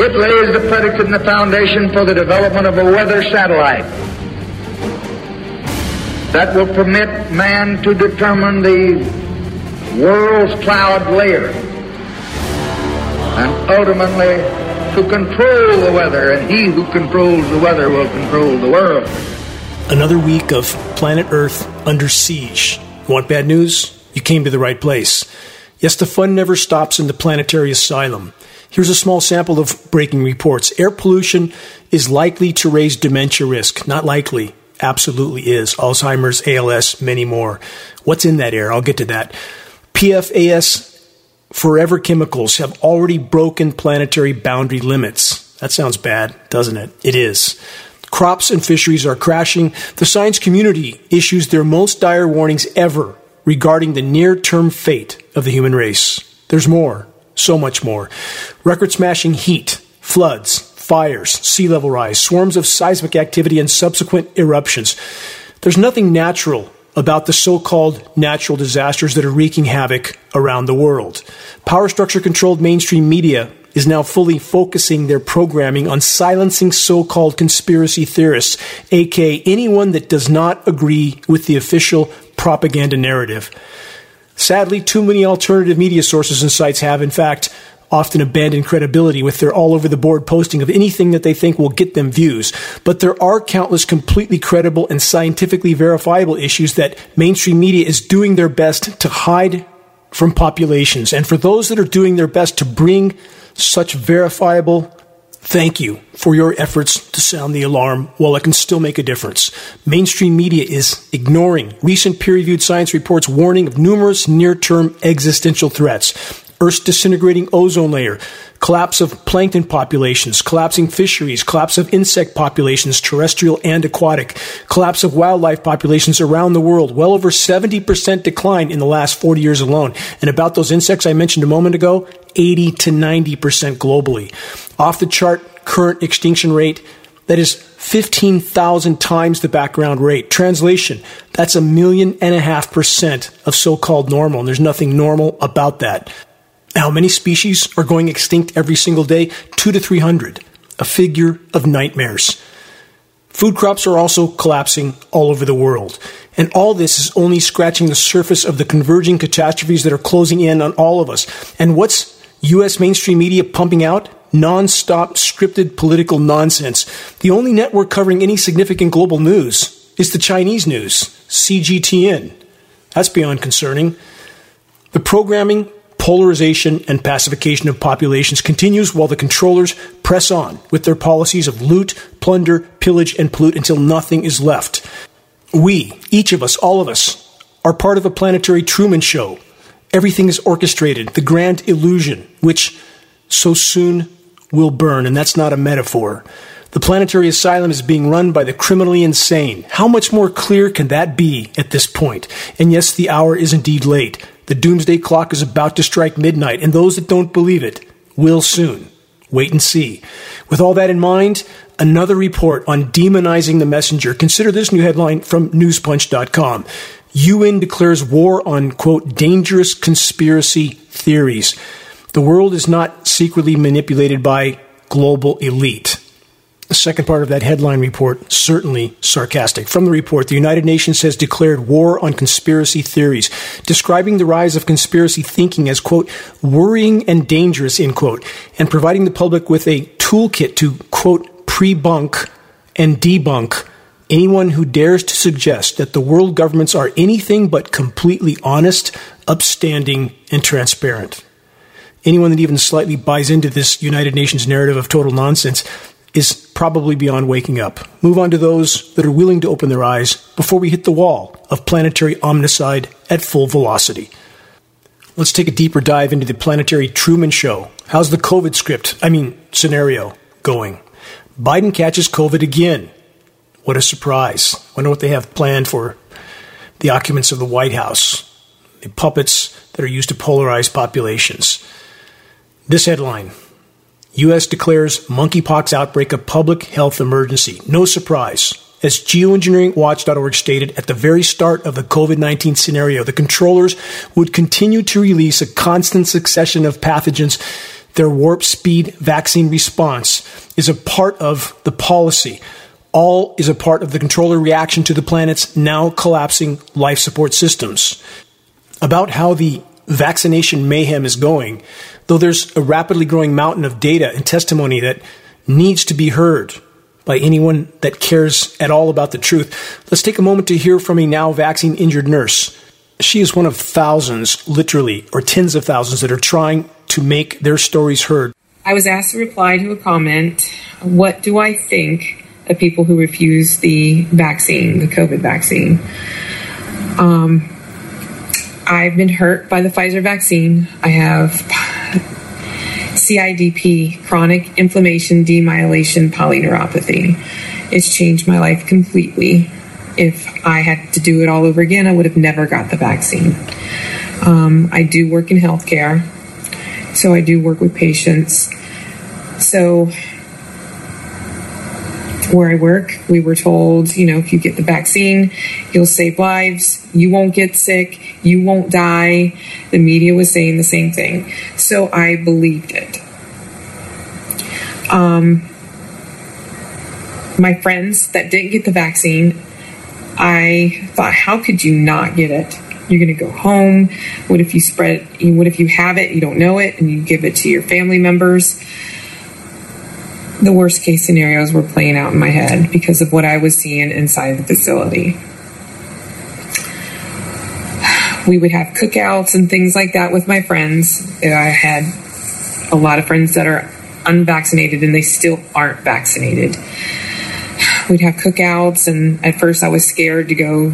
It lays the predicate and the foundation for the development of a weather satellite that will permit man to determine the world's cloud layer and ultimately to control the weather, and he who controls the weather will control the world. Another week of planet Earth under siege. You want bad news? You came to the right place. Yes, the fun never stops in the planetary asylum. Here's a small sample of breaking reports. Air pollution is likely to raise dementia risk. Not likely. Absolutely is. Alzheimer's, ALS, many more. What's in that air? I'll get to that. PFAS forever chemicals have already broken planetary boundary limits. That sounds bad, doesn't it? It is. Crops and fisheries are crashing. The science community issues their most dire warnings ever regarding the near term fate of the human race. There's more, so much more. Record smashing heat, floods, fires, sea level rise, swarms of seismic activity, and subsequent eruptions. There's nothing natural about the so called natural disasters that are wreaking havoc around the world. Power structure controlled mainstream media is now fully focusing their programming on silencing so called conspiracy theorists, aka anyone that does not agree with the official propaganda narrative. Sadly, too many alternative media sources and sites have, in fact, often abandon credibility with their all over the board posting of anything that they think will get them views. But there are countless completely credible and scientifically verifiable issues that mainstream media is doing their best to hide from populations. And for those that are doing their best to bring such verifiable Thank you for your efforts to sound the alarm while it can still make a difference. Mainstream media is ignoring recent peer reviewed science reports warning of numerous near term existential threats. Earth's disintegrating ozone layer, collapse of plankton populations, collapsing fisheries, collapse of insect populations, terrestrial and aquatic, collapse of wildlife populations around the world, well over 70% decline in the last 40 years alone. And about those insects I mentioned a moment ago, 80 to 90% globally. Off the chart current extinction rate, that is 15,000 times the background rate. Translation, that's a million and a half percent of so called normal, and there's nothing normal about that. How many species are going extinct every single day? Two to 300. A figure of nightmares. Food crops are also collapsing all over the world. And all this is only scratching the surface of the converging catastrophes that are closing in on all of us. And what's U.S. mainstream media pumping out? Non-stop scripted political nonsense. The only network covering any significant global news is the Chinese news, CGTN. That's beyond concerning. The programming polarization and pacification of populations continues while the controllers press on with their policies of loot, plunder, pillage, and pollute until nothing is left. We, each of us, all of us, are part of a planetary Truman show. Everything is orchestrated, the grand illusion, which so soon will burn, and that's not a metaphor. The planetary asylum is being run by the criminally insane. How much more clear can that be at this point? And yes, the hour is indeed late. The doomsday clock is about to strike midnight, and those that don't believe it will soon. Wait and see. With all that in mind, another report on demonizing the messenger. Consider this new headline from newspunch.com. UN declares war on, quote, dangerous conspiracy theories. The world is not secretly manipulated by global elite. The second part of that headline report, certainly sarcastic. From the report, the United Nations has declared war on conspiracy theories, describing the rise of conspiracy thinking as, quote, worrying and dangerous, end quote, and providing the public with a toolkit to, quote, pre-bunk and debunk anyone who dares to suggest that the world governments are anything but completely honest, upstanding, and transparent. Anyone that even slightly buys into this United Nations narrative of total nonsense is probably beyond waking up. Move on to those that are willing to open their eyes before we hit the wall of planetary omnicide at full velocity. Let's take a deeper dive into the planetary Truman Show. How's the COVID script, I mean, scenario, going? Biden catches COVID again. What a surprise. Wonder what they have planned for the occupants of the White House, the puppets that are used to polarize populations. This headline U.S. declares monkeypox outbreak a public health emergency. No surprise. As geoengineeringwatch.org stated at the very start of the COVID 19 scenario, the controllers would continue to release a constant succession of pathogens their warp speed vaccine response is a part of the policy. All is a part of the controller reaction to the planet's now collapsing life support systems. About how the vaccination mayhem is going, though there's a rapidly growing mountain of data and testimony that needs to be heard by anyone that cares at all about the truth. Let's take a moment to hear from a now vaccine injured nurse. She is one of thousands, literally, or tens of thousands, that are trying to make their stories heard. I was asked to reply to a comment What do I think of people who refuse the vaccine, the COVID vaccine? Um, I've been hurt by the Pfizer vaccine. I have CIDP, chronic inflammation demyelation polyneuropathy. It's changed my life completely. If I had to do it all over again, I would have never got the vaccine. Um, I do work in healthcare, so I do work with patients. So where I work, we were told, you know, if you get the vaccine, you'll save lives, you won't get sick, you won't die. The media was saying the same thing. So I believed it. Um, my friends that didn't get the vaccine, I thought, how could you not get it? You're going to go home. What if you spread? What if you have it, you don't know it, and you give it to your family members? The worst case scenarios were playing out in my head because of what I was seeing inside the facility. We would have cookouts and things like that with my friends. I had a lot of friends that are unvaccinated and they still aren't vaccinated. We'd have cookouts and at first I was scared to go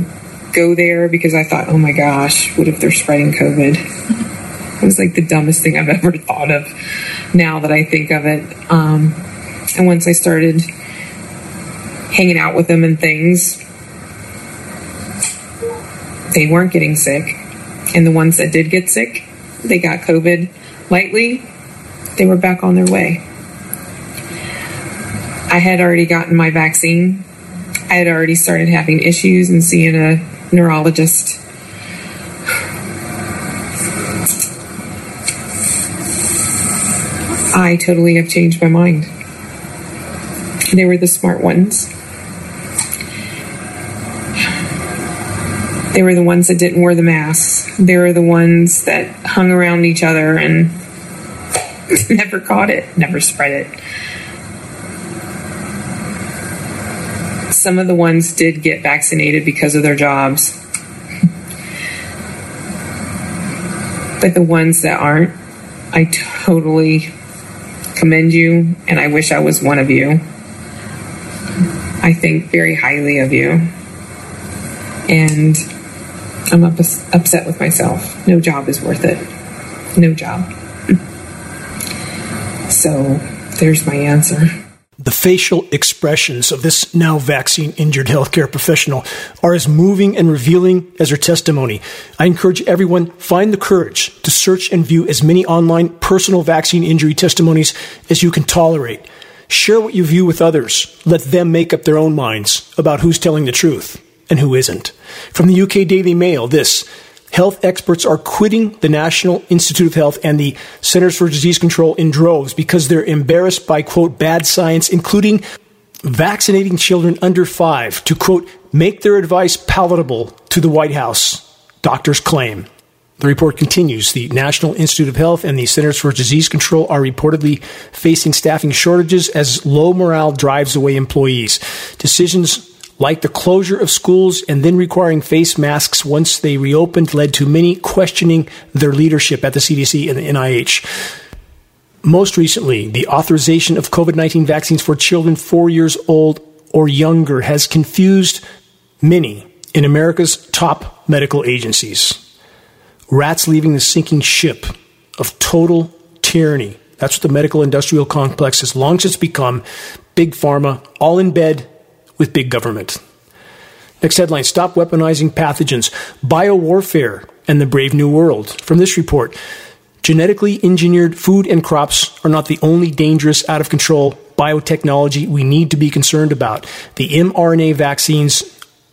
go there because I thought, "Oh my gosh, what if they're spreading COVID?" It was like the dumbest thing I've ever thought of now that I think of it. Um, and once I started hanging out with them and things, they weren't getting sick. And the ones that did get sick, they got COVID lightly, they were back on their way. I had already gotten my vaccine. I had already started having issues and seeing a neurologist. I totally have changed my mind. They were the smart ones. They were the ones that didn't wear the masks. They were the ones that hung around each other and never caught it, never spread it. Some of the ones did get vaccinated because of their jobs. But the ones that aren't, I totally commend you, and I wish I was one of you. I think very highly of you. And I'm up, upset with myself. No job is worth it. No job. So there's my answer. The facial expressions of this now vaccine injured healthcare professional are as moving and revealing as her testimony. I encourage everyone find the courage to search and view as many online personal vaccine injury testimonies as you can tolerate. Share what you view with others. Let them make up their own minds about who's telling the truth and who isn't. From the UK Daily Mail, this health experts are quitting the National Institute of Health and the Centers for Disease Control in droves because they're embarrassed by, quote, bad science, including vaccinating children under five to, quote, make their advice palatable to the White House, doctors claim. The report continues. The National Institute of Health and the Centers for Disease Control are reportedly facing staffing shortages as low morale drives away employees. Decisions like the closure of schools and then requiring face masks once they reopened led to many questioning their leadership at the CDC and the NIH. Most recently, the authorization of COVID 19 vaccines for children four years old or younger has confused many in America's top medical agencies. Rats leaving the sinking ship of total tyranny. That's what the medical industrial complex has long since become. Big pharma, all in bed with big government. Next headline Stop weaponizing pathogens. Biowarfare and the Brave New World. From this report, genetically engineered food and crops are not the only dangerous, out of control biotechnology we need to be concerned about. The mRNA vaccines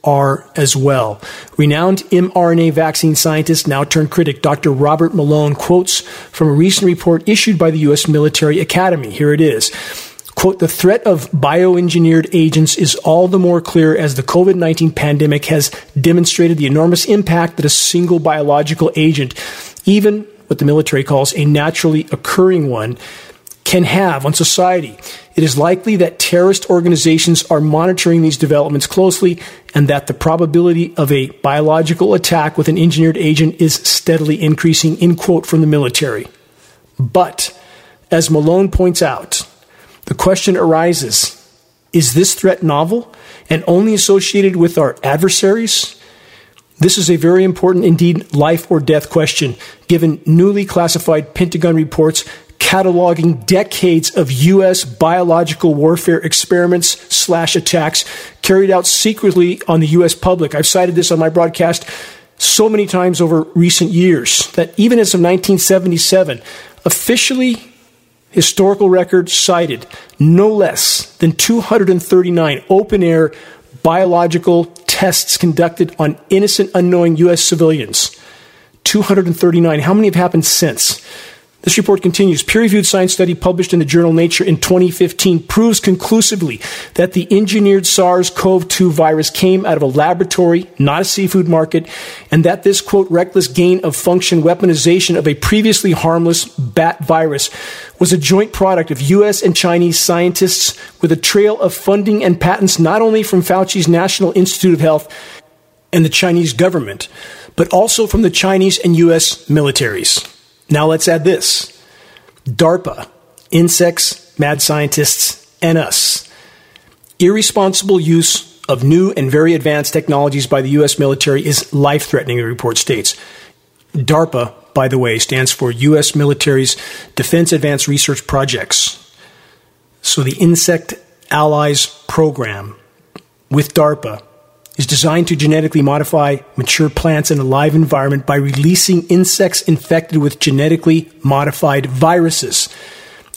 are as well. Renowned mRNA vaccine scientist, now turned critic, Dr. Robert Malone quotes from a recent report issued by the U.S. Military Academy. Here it is. Quote, the threat of bioengineered agents is all the more clear as the COVID 19 pandemic has demonstrated the enormous impact that a single biological agent, even what the military calls a naturally occurring one, can have on society. It is likely that terrorist organizations are monitoring these developments closely and that the probability of a biological attack with an engineered agent is steadily increasing, in quote from the military. But, as Malone points out, the question arises is this threat novel and only associated with our adversaries? This is a very important, indeed, life or death question, given newly classified Pentagon reports cataloging decades of U.S. biological warfare experiments slash attacks carried out secretly on the U.S. public. I've cited this on my broadcast so many times over recent years that even as of 1977, officially historical records cited no less than 239 open air biological tests conducted on innocent, unknowing U.S. civilians. 239. How many have happened since? This report continues. Peer reviewed science study published in the journal Nature in 2015 proves conclusively that the engineered SARS CoV 2 virus came out of a laboratory, not a seafood market, and that this, quote, reckless gain of function weaponization of a previously harmless bat virus was a joint product of U.S. and Chinese scientists with a trail of funding and patents not only from Fauci's National Institute of Health and the Chinese government, but also from the Chinese and U.S. militaries. Now let's add this DARPA, insects, mad scientists, and us. Irresponsible use of new and very advanced technologies by the U.S. military is life threatening, the report states. DARPA, by the way, stands for U.S. Military's Defense Advanced Research Projects. So the Insect Allies program with DARPA is designed to genetically modify mature plants in a live environment by releasing insects infected with genetically modified viruses.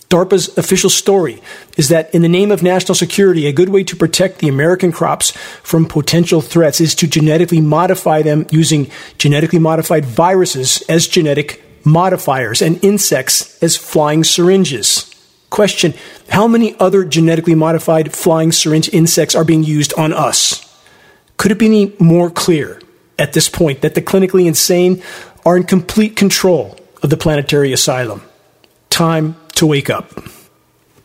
DARPA's official story is that in the name of national security, a good way to protect the American crops from potential threats is to genetically modify them using genetically modified viruses as genetic modifiers and insects as flying syringes. Question How many other genetically modified flying syringe insects are being used on us? Could it be any more clear at this point that the clinically insane are in complete control of the planetary asylum? Time to wake up.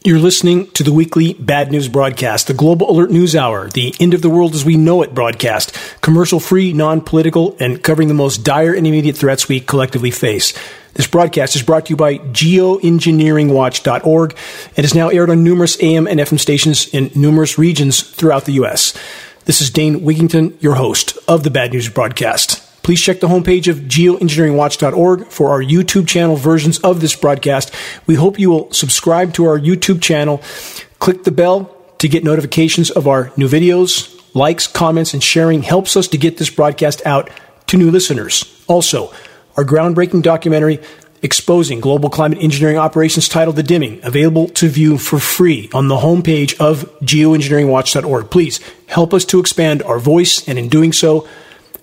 You're listening to the weekly Bad News broadcast, the Global Alert News Hour, the end of the world as we know it broadcast, commercial free, non political, and covering the most dire and immediate threats we collectively face. This broadcast is brought to you by geoengineeringwatch.org and is now aired on numerous AM and FM stations in numerous regions throughout the U.S. This is Dane Wigington, your host of the Bad News broadcast. Please check the homepage of geoengineeringwatch.org for our YouTube channel versions of this broadcast. We hope you will subscribe to our YouTube channel, click the bell to get notifications of our new videos. Likes, comments, and sharing helps us to get this broadcast out to new listeners. Also, our groundbreaking documentary, exposing global climate engineering operations titled The Dimming, available to view for free on the homepage of geoengineeringwatch.org. Please help us to expand our voice, and in doing so,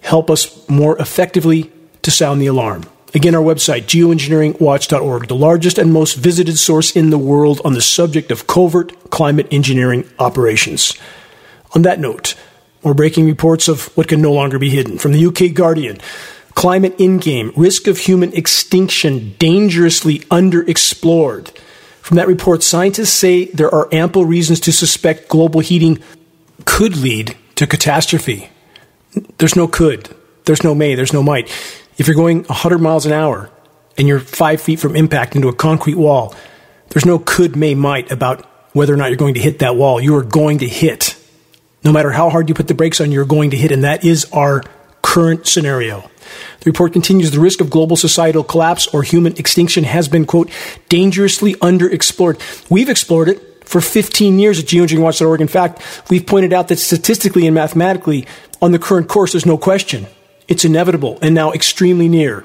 help us more effectively to sound the alarm. Again, our website, geoengineeringwatch.org, the largest and most visited source in the world on the subject of covert climate engineering operations. On that note, more breaking reports of what can no longer be hidden. From the UK Guardian, Climate endgame, risk of human extinction dangerously underexplored. From that report, scientists say there are ample reasons to suspect global heating could lead to catastrophe. There's no could, there's no may, there's no might. If you're going 100 miles an hour and you're five feet from impact into a concrete wall, there's no could, may, might about whether or not you're going to hit that wall. You are going to hit. No matter how hard you put the brakes on, you're going to hit. And that is our current scenario. The report continues the risk of global societal collapse or human extinction has been, quote, dangerously underexplored. We've explored it for 15 years at geoengineeringwatch.org. In fact, we've pointed out that statistically and mathematically, on the current course, there's no question. It's inevitable and now extremely near.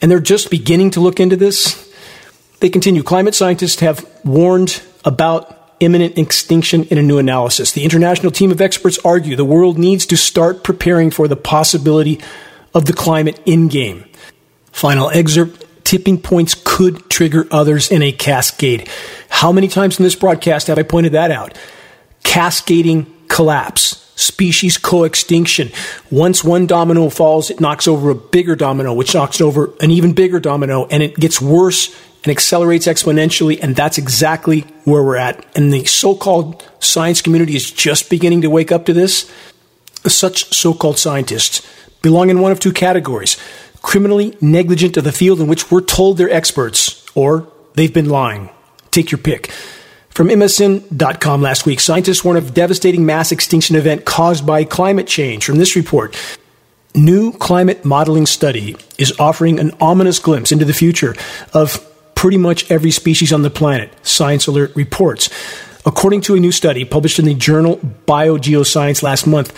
And they're just beginning to look into this. They continue. Climate scientists have warned about imminent extinction in a new analysis. The international team of experts argue the world needs to start preparing for the possibility of the climate endgame. Final excerpt tipping points could trigger others in a cascade. How many times in this broadcast have I pointed that out? Cascading collapse species co-extinction. Once one domino falls, it knocks over a bigger domino, which knocks over an even bigger domino, and it gets worse and accelerates exponentially, and that's exactly where we're at. And the so-called science community is just beginning to wake up to this. Such so-called scientists belong in one of two categories. Criminally negligent of the field in which we're told they're experts, or they've been lying. Take your pick. From MSN.com last week, scientists warn of devastating mass extinction event caused by climate change. From this report, new climate modeling study is offering an ominous glimpse into the future of pretty much every species on the planet, Science Alert reports. According to a new study published in the journal Biogeoscience last month,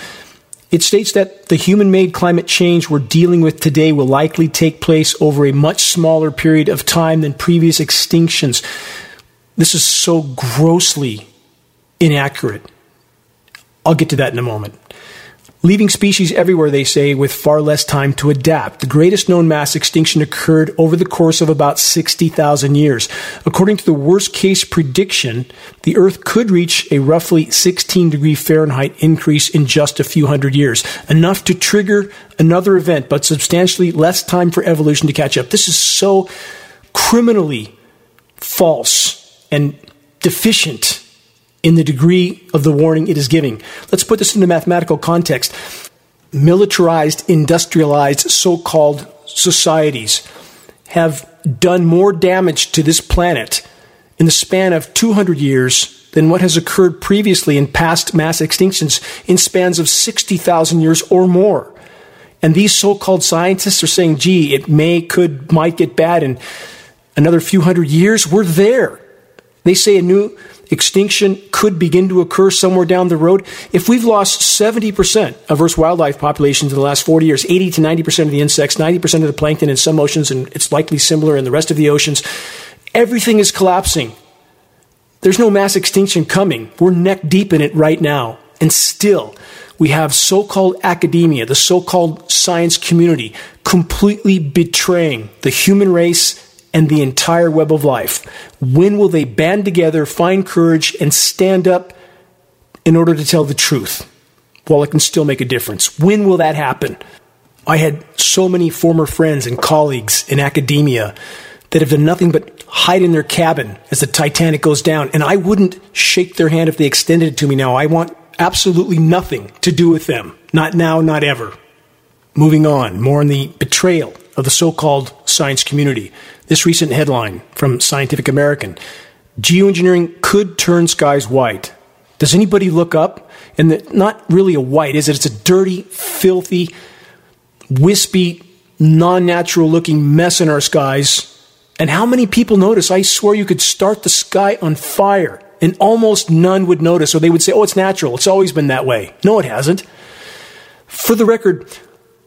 it states that the human made climate change we're dealing with today will likely take place over a much smaller period of time than previous extinctions. This is so grossly inaccurate. I'll get to that in a moment. Leaving species everywhere, they say, with far less time to adapt. The greatest known mass extinction occurred over the course of about 60,000 years. According to the worst case prediction, the Earth could reach a roughly 16 degree Fahrenheit increase in just a few hundred years, enough to trigger another event, but substantially less time for evolution to catch up. This is so criminally false and deficient in the degree of the warning it is giving. Let's put this into mathematical context. Militarized, industrialized, so called societies have done more damage to this planet in the span of 200 years than what has occurred previously in past mass extinctions in spans of 60,000 years or more. And these so called scientists are saying, gee, it may, could, might get bad in another few hundred years. We're there. They say a new extinction could begin to occur somewhere down the road. If we've lost 70% of Earth's wildlife populations in the last 40 years, 80 to 90% of the insects, 90% of the plankton in some oceans, and it's likely similar in the rest of the oceans, everything is collapsing. There's no mass extinction coming. We're neck deep in it right now. And still, we have so called academia, the so called science community, completely betraying the human race and the entire web of life. When will they band together, find courage, and stand up in order to tell the truth while it can still make a difference? When will that happen? I had so many former friends and colleagues in academia that have done nothing but hide in their cabin as the Titanic goes down, and I wouldn't shake their hand if they extended it to me now. I want absolutely nothing to do with them. Not now, not ever. Moving on, more on the betrayal of the so called science community. This recent headline from Scientific American Geoengineering could turn skies white. Does anybody look up? And the, not really a white, is it? It's a dirty, filthy, wispy, non natural looking mess in our skies. And how many people notice? I swear you could start the sky on fire and almost none would notice, or they would say, oh, it's natural. It's always been that way. No, it hasn't. For the record,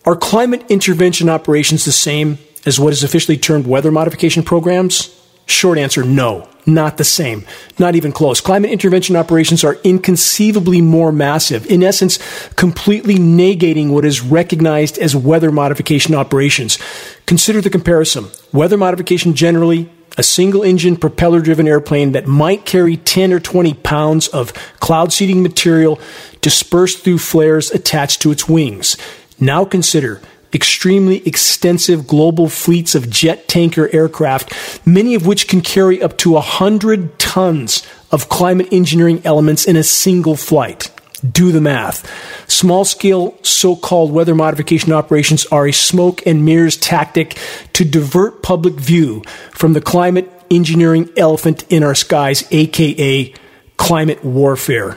are climate intervention operations the same as what is officially termed weather modification programs? Short answer no, not the same. Not even close. Climate intervention operations are inconceivably more massive, in essence, completely negating what is recognized as weather modification operations. Consider the comparison. Weather modification generally a single engine propeller driven airplane that might carry 10 or 20 pounds of cloud seeding material dispersed through flares attached to its wings. Now consider extremely extensive global fleets of jet tanker aircraft, many of which can carry up to 100 tons of climate engineering elements in a single flight. Do the math. Small scale so called weather modification operations are a smoke and mirrors tactic to divert public view from the climate engineering elephant in our skies, aka climate warfare.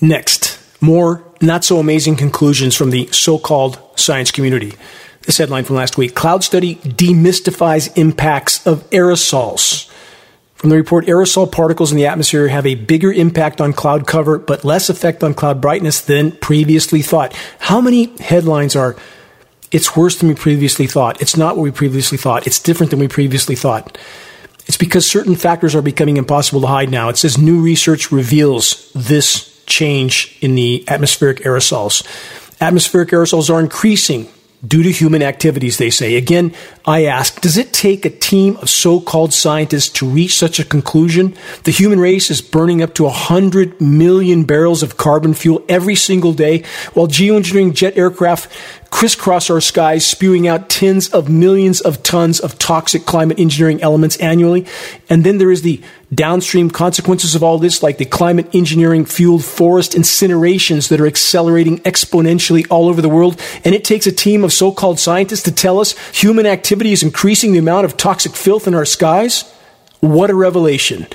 Next, more not so amazing conclusions from the so called science community. This headline from last week Cloud study demystifies impacts of aerosols. From the report, aerosol particles in the atmosphere have a bigger impact on cloud cover, but less effect on cloud brightness than previously thought. How many headlines are, it's worse than we previously thought, it's not what we previously thought, it's different than we previously thought? It's because certain factors are becoming impossible to hide now. It says new research reveals this change in the atmospheric aerosols. Atmospheric aerosols are increasing due to human activities, they say. Again, I ask, does it take a team of so-called scientists to reach such a conclusion? The human race is burning up to 100 million barrels of carbon fuel every single day, while geoengineering jet aircraft crisscross our skies, spewing out tens of millions of tons of toxic climate engineering elements annually. And then there is the downstream consequences of all this, like the climate engineering fueled forest incinerations that are accelerating exponentially all over the world. And it takes a team of so called scientists to tell us human activity is increasing the amount of toxic filth in our skies. What a revelation.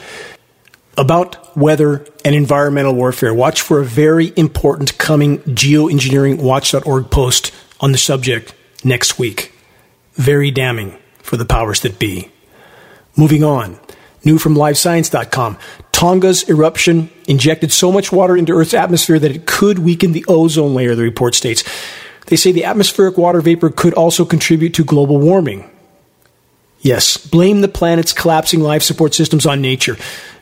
About weather and environmental warfare, watch for a very important coming geoengineeringwatch.org post on the subject next week. Very damning for the powers that be. Moving on. New from livescience.com. Tonga's eruption injected so much water into Earth's atmosphere that it could weaken the ozone layer, the report states. They say the atmospheric water vapor could also contribute to global warming. Yes, blame the planet's collapsing life support systems on nature,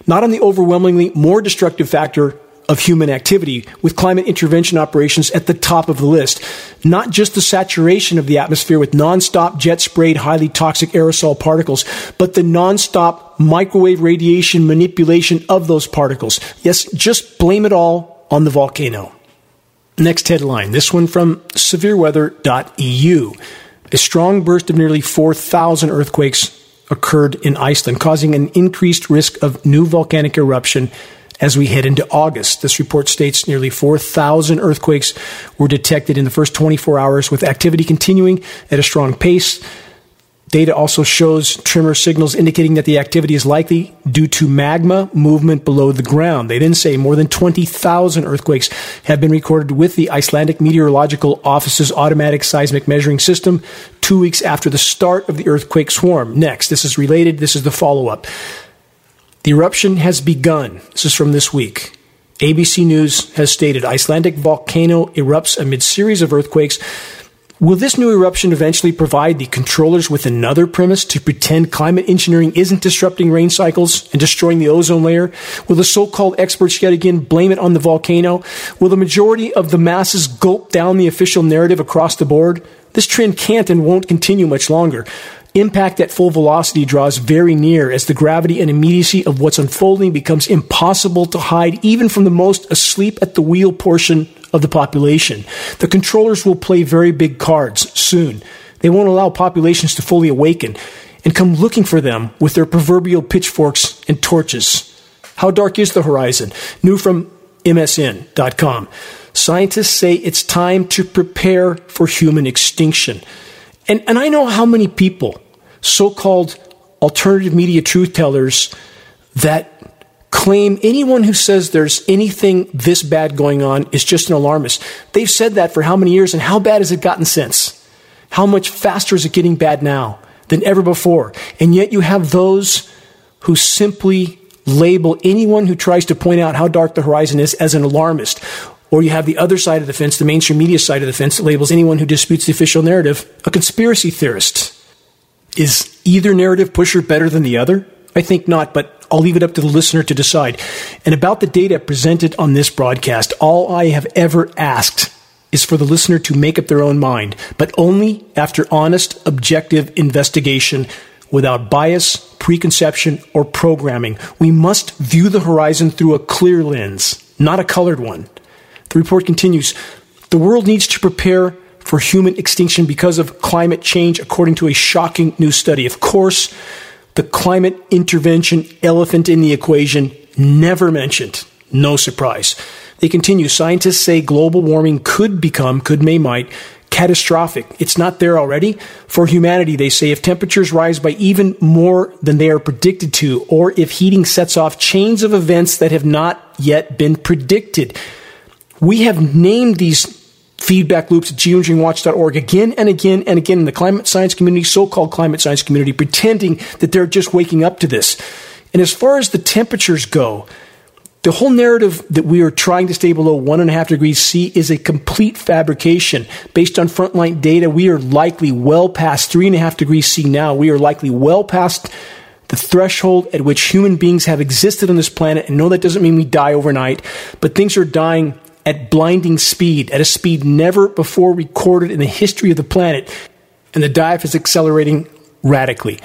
not on the overwhelmingly more destructive factor of human activity, with climate intervention operations at the top of the list. Not just the saturation of the atmosphere with nonstop jet sprayed highly toxic aerosol particles, but the nonstop microwave radiation manipulation of those particles. Yes, just blame it all on the volcano. Next headline this one from severeweather.eu. A strong burst of nearly 4,000 earthquakes occurred in Iceland, causing an increased risk of new volcanic eruption as we head into August. This report states nearly 4,000 earthquakes were detected in the first 24 hours, with activity continuing at a strong pace. Data also shows tremor signals indicating that the activity is likely due to magma movement below the ground. They then say more than 20,000 earthquakes have been recorded with the Icelandic Meteorological Office's automatic seismic measuring system two weeks after the start of the earthquake swarm. Next, this is related, this is the follow up. The eruption has begun. This is from this week. ABC News has stated Icelandic volcano erupts amid series of earthquakes. Will this new eruption eventually provide the controllers with another premise to pretend climate engineering isn't disrupting rain cycles and destroying the ozone layer? Will the so-called experts yet again blame it on the volcano? Will the majority of the masses gulp down the official narrative across the board? This trend can't and won't continue much longer. Impact at full velocity draws very near as the gravity and immediacy of what's unfolding becomes impossible to hide even from the most asleep at the wheel portion of the population. The controllers will play very big cards soon. They won't allow populations to fully awaken and come looking for them with their proverbial pitchforks and torches. How dark is the horizon? New from MSN.com. Scientists say it's time to prepare for human extinction. And, and I know how many people, so called alternative media truth tellers, that claim anyone who says there's anything this bad going on is just an alarmist. They've said that for how many years, and how bad has it gotten since? How much faster is it getting bad now than ever before? And yet you have those who simply label anyone who tries to point out how dark the horizon is as an alarmist or you have the other side of the fence, the mainstream media side of the fence, that labels anyone who disputes the official narrative a conspiracy theorist. Is either narrative pusher better than the other? I think not, but I'll leave it up to the listener to decide. And about the data presented on this broadcast, all I have ever asked is for the listener to make up their own mind, but only after honest, objective investigation without bias, preconception, or programming. We must view the horizon through a clear lens, not a colored one. The report continues The world needs to prepare for human extinction because of climate change, according to a shocking new study. Of course, the climate intervention elephant in the equation never mentioned. No surprise. They continue scientists say global warming could become, could may might, catastrophic. It's not there already. For humanity, they say if temperatures rise by even more than they are predicted to, or if heating sets off chains of events that have not yet been predicted. We have named these feedback loops at geoengineeringwatch.org again and again and again in the climate science community, so-called climate science community, pretending that they're just waking up to this. And as far as the temperatures go, the whole narrative that we are trying to stay below one and a half degrees C is a complete fabrication. Based on frontline data, we are likely well past three and a half degrees C now. We are likely well past the threshold at which human beings have existed on this planet. And no, that doesn't mean we die overnight, but things are dying at blinding speed, at a speed never before recorded in the history of the planet. And the dive is accelerating radically.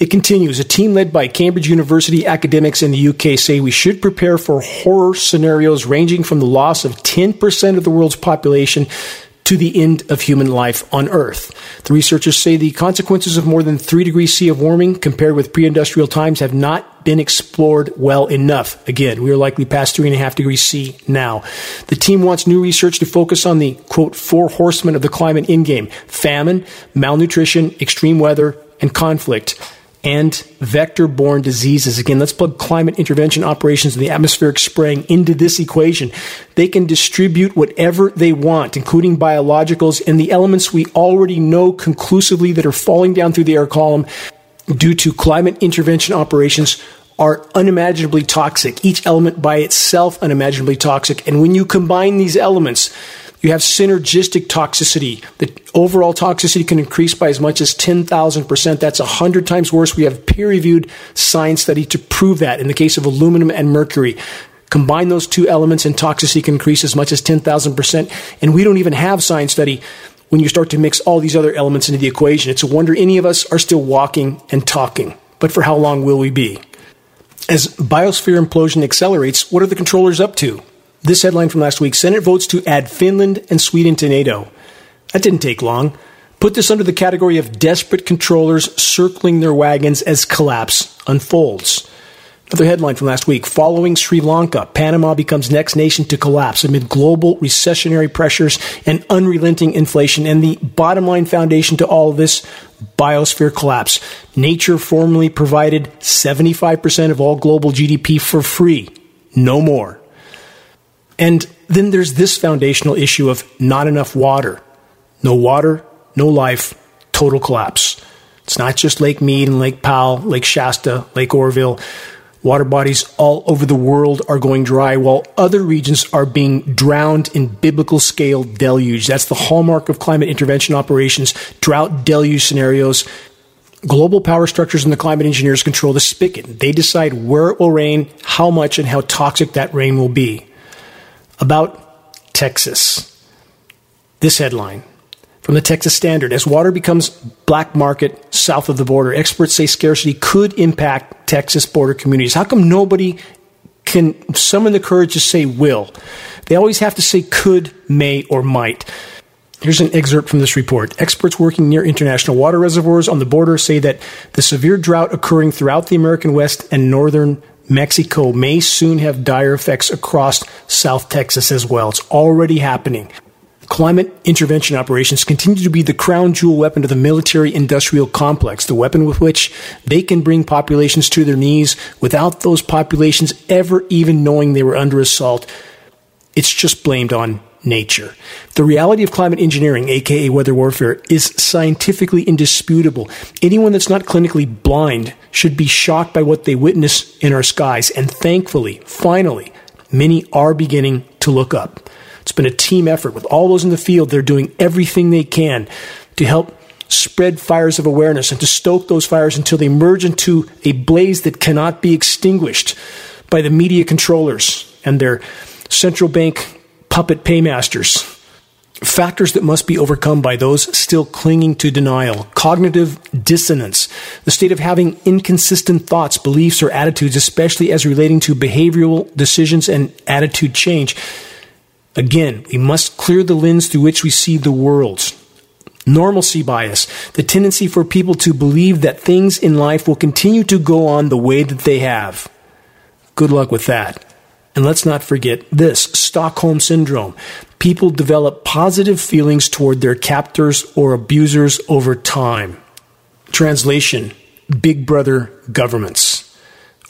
It continues. A team led by Cambridge University academics in the UK say we should prepare for horror scenarios ranging from the loss of 10% of the world's population to the end of human life on Earth. The researchers say the consequences of more than 3 degrees C of warming compared with pre industrial times have not been explored well enough. Again, we are likely past 3.5 degrees C now. The team wants new research to focus on the, quote, four horsemen of the climate endgame famine, malnutrition, extreme weather, and conflict and vector borne diseases. Again, let's plug climate intervention operations and the atmospheric spraying into this equation. They can distribute whatever they want, including biologicals and the elements we already know conclusively that are falling down through the air column due to climate intervention operations are unimaginably toxic. Each element by itself unimaginably toxic. And when you combine these elements, you have synergistic toxicity. The overall toxicity can increase by as much as 10,000%. That's 100 times worse. We have peer reviewed science study to prove that in the case of aluminum and mercury. Combine those two elements and toxicity can increase as much as 10,000%. And we don't even have science study when you start to mix all these other elements into the equation. It's a wonder any of us are still walking and talking. But for how long will we be? As biosphere implosion accelerates, what are the controllers up to? This headline from last week Senate votes to add Finland and Sweden to NATO. That didn't take long. Put this under the category of desperate controllers circling their wagons as collapse unfolds. Another headline from last week following Sri Lanka, Panama becomes next nation to collapse amid global recessionary pressures and unrelenting inflation. And the bottom line foundation to all of this biosphere collapse. Nature formerly provided 75% of all global GDP for free. No more. And then there's this foundational issue of not enough water. No water, no life, total collapse. It's not just Lake Mead and Lake Powell, Lake Shasta, Lake Oroville. Water bodies all over the world are going dry while other regions are being drowned in biblical scale deluge. That's the hallmark of climate intervention operations, drought deluge scenarios. Global power structures and the climate engineers control the spigot. They decide where it will rain, how much, and how toxic that rain will be about Texas. This headline from the Texas Standard As water becomes black market south of the border, experts say scarcity could impact Texas border communities. How come nobody can summon the courage to say will? They always have to say could, may, or might. Here's an excerpt from this report. Experts working near international water reservoirs on the border say that the severe drought occurring throughout the American West and northern Mexico may soon have dire effects across South Texas as well. It's already happening. Climate intervention operations continue to be the crown jewel weapon of the military industrial complex, the weapon with which they can bring populations to their knees without those populations ever even knowing they were under assault. It's just blamed on nature. The reality of climate engineering, aka weather warfare, is scientifically indisputable. Anyone that's not clinically blind should be shocked by what they witness in our skies. And thankfully, finally, many are beginning to look up. It's been a team effort with all those in the field. They're doing everything they can to help spread fires of awareness and to stoke those fires until they merge into a blaze that cannot be extinguished by the media controllers and their central bank puppet paymasters. Factors that must be overcome by those still clinging to denial. Cognitive dissonance. The state of having inconsistent thoughts, beliefs, or attitudes, especially as relating to behavioral decisions and attitude change. Again, we must clear the lens through which we see the world. Normalcy bias, the tendency for people to believe that things in life will continue to go on the way that they have. Good luck with that. And let's not forget this Stockholm Syndrome. People develop positive feelings toward their captors or abusers over time. Translation Big Brother governments.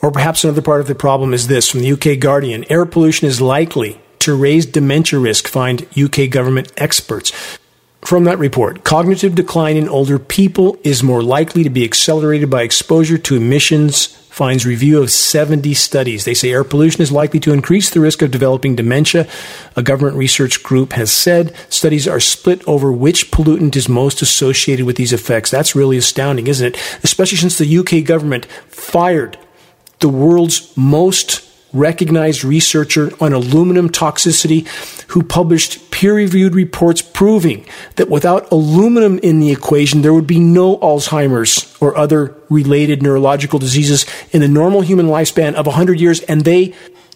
Or perhaps another part of the problem is this from the UK Guardian air pollution is likely to raise dementia risk, find UK government experts. From that report, cognitive decline in older people is more likely to be accelerated by exposure to emissions finds review of 70 studies. They say air pollution is likely to increase the risk of developing dementia. A government research group has said studies are split over which pollutant is most associated with these effects. That's really astounding, isn't it? Especially since the UK government fired the world's most recognized researcher on aluminum toxicity who published peer reviewed reports proving that without aluminum in the equation, there would be no Alzheimer's or other related neurological diseases in the normal human lifespan of 100 years. And they,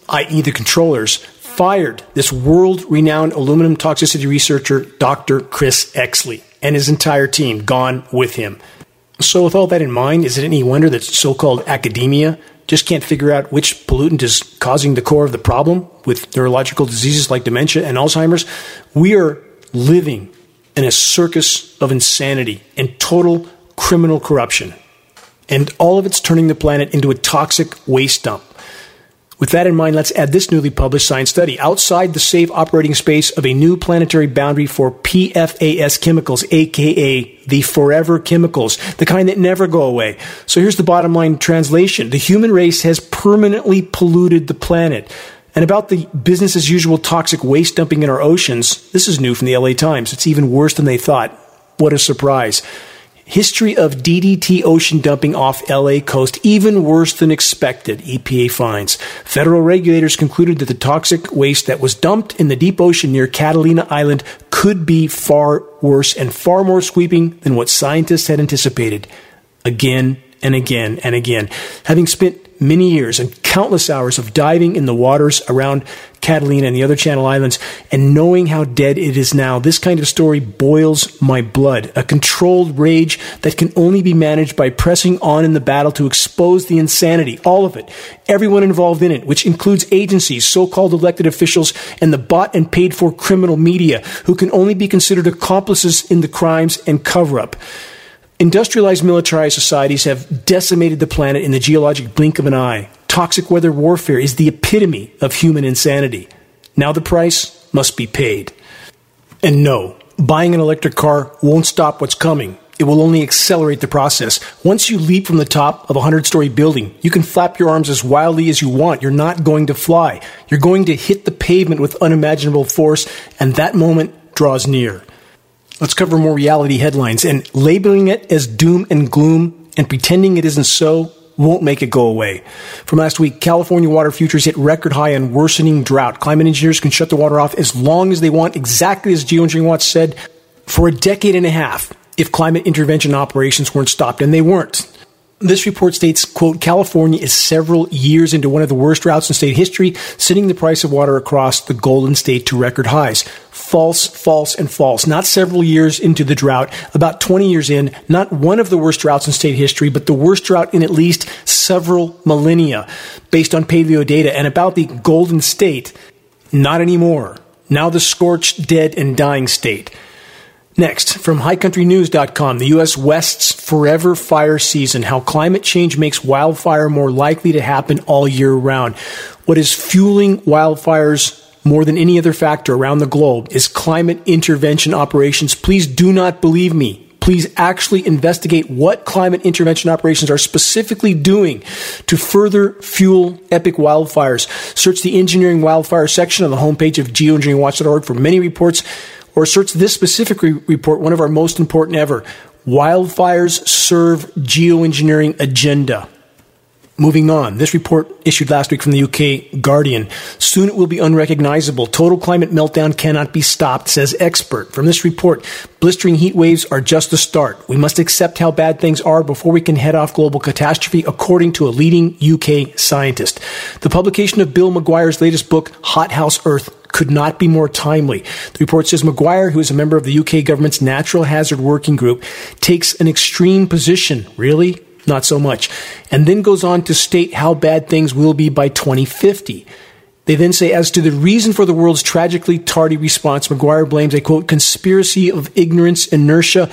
i.e., the controllers, fired this world renowned aluminum toxicity researcher, Dr. Chris Exley, and his entire team gone with him. So, with all that in mind, is it any wonder that so called academia just can't figure out which pollutant is causing the core of the problem with neurological diseases like dementia and Alzheimer's. We are living in a circus of insanity and total criminal corruption. And all of it's turning the planet into a toxic waste dump. With that in mind, let's add this newly published science study. Outside the safe operating space of a new planetary boundary for PFAS chemicals, aka the forever chemicals, the kind that never go away. So here's the bottom line translation. The human race has permanently polluted the planet. And about the business as usual toxic waste dumping in our oceans, this is new from the LA Times. It's even worse than they thought. What a surprise. History of DDT ocean dumping off LA coast, even worse than expected, EPA finds. Federal regulators concluded that the toxic waste that was dumped in the deep ocean near Catalina Island could be far worse and far more sweeping than what scientists had anticipated. Again and again and again. Having spent many years and countless hours of diving in the waters around Catalina and the other Channel Islands and knowing how dead it is now, this kind of story boils my blood. A controlled rage that can only be managed by pressing on in the battle to expose the insanity, all of it, everyone involved in it, which includes agencies, so-called elected officials, and the bought and paid for criminal media who can only be considered accomplices in the crimes and cover-up. Industrialized militarized societies have decimated the planet in the geologic blink of an eye. Toxic weather warfare is the epitome of human insanity. Now the price must be paid. And no, buying an electric car won't stop what's coming. It will only accelerate the process. Once you leap from the top of a 100 story building, you can flap your arms as wildly as you want. You're not going to fly. You're going to hit the pavement with unimaginable force, and that moment draws near. Let's cover more reality headlines. And labeling it as doom and gloom and pretending it isn't so won't make it go away. From last week, California water futures hit record high on worsening drought. Climate engineers can shut the water off as long as they want, exactly as Geoengineering Watch said, for a decade and a half if climate intervention operations weren't stopped, and they weren't. This report states, quote, California is several years into one of the worst droughts in state history, sending the price of water across the Golden State to record highs. False, false, and false. Not several years into the drought, about 20 years in, not one of the worst droughts in state history, but the worst drought in at least several millennia, based on paleo data. And about the Golden State, not anymore. Now the scorched, dead, and dying state. Next, from highcountrynews.com, the U.S. West's forever fire season, how climate change makes wildfire more likely to happen all year round. What is fueling wildfires more than any other factor around the globe is climate intervention operations. Please do not believe me. Please actually investigate what climate intervention operations are specifically doing to further fuel epic wildfires. Search the engineering wildfire section on the homepage of geoengineeringwatch.org for many reports or search this specific re- report, one of our most important ever. Wildfires serve geoengineering agenda. Moving on, this report issued last week from the UK Guardian. Soon it will be unrecognizable. Total climate meltdown cannot be stopped, says expert. From this report, blistering heat waves are just the start. We must accept how bad things are before we can head off global catastrophe, according to a leading UK scientist. The publication of Bill McGuire's latest book, Hothouse Earth, could not be more timely. The report says McGuire, who is a member of the UK government's Natural Hazard Working Group, takes an extreme position. Really? Not so much. And then goes on to state how bad things will be by 2050. They then say, as to the reason for the world's tragically tardy response, McGuire blames a quote, conspiracy of ignorance, inertia,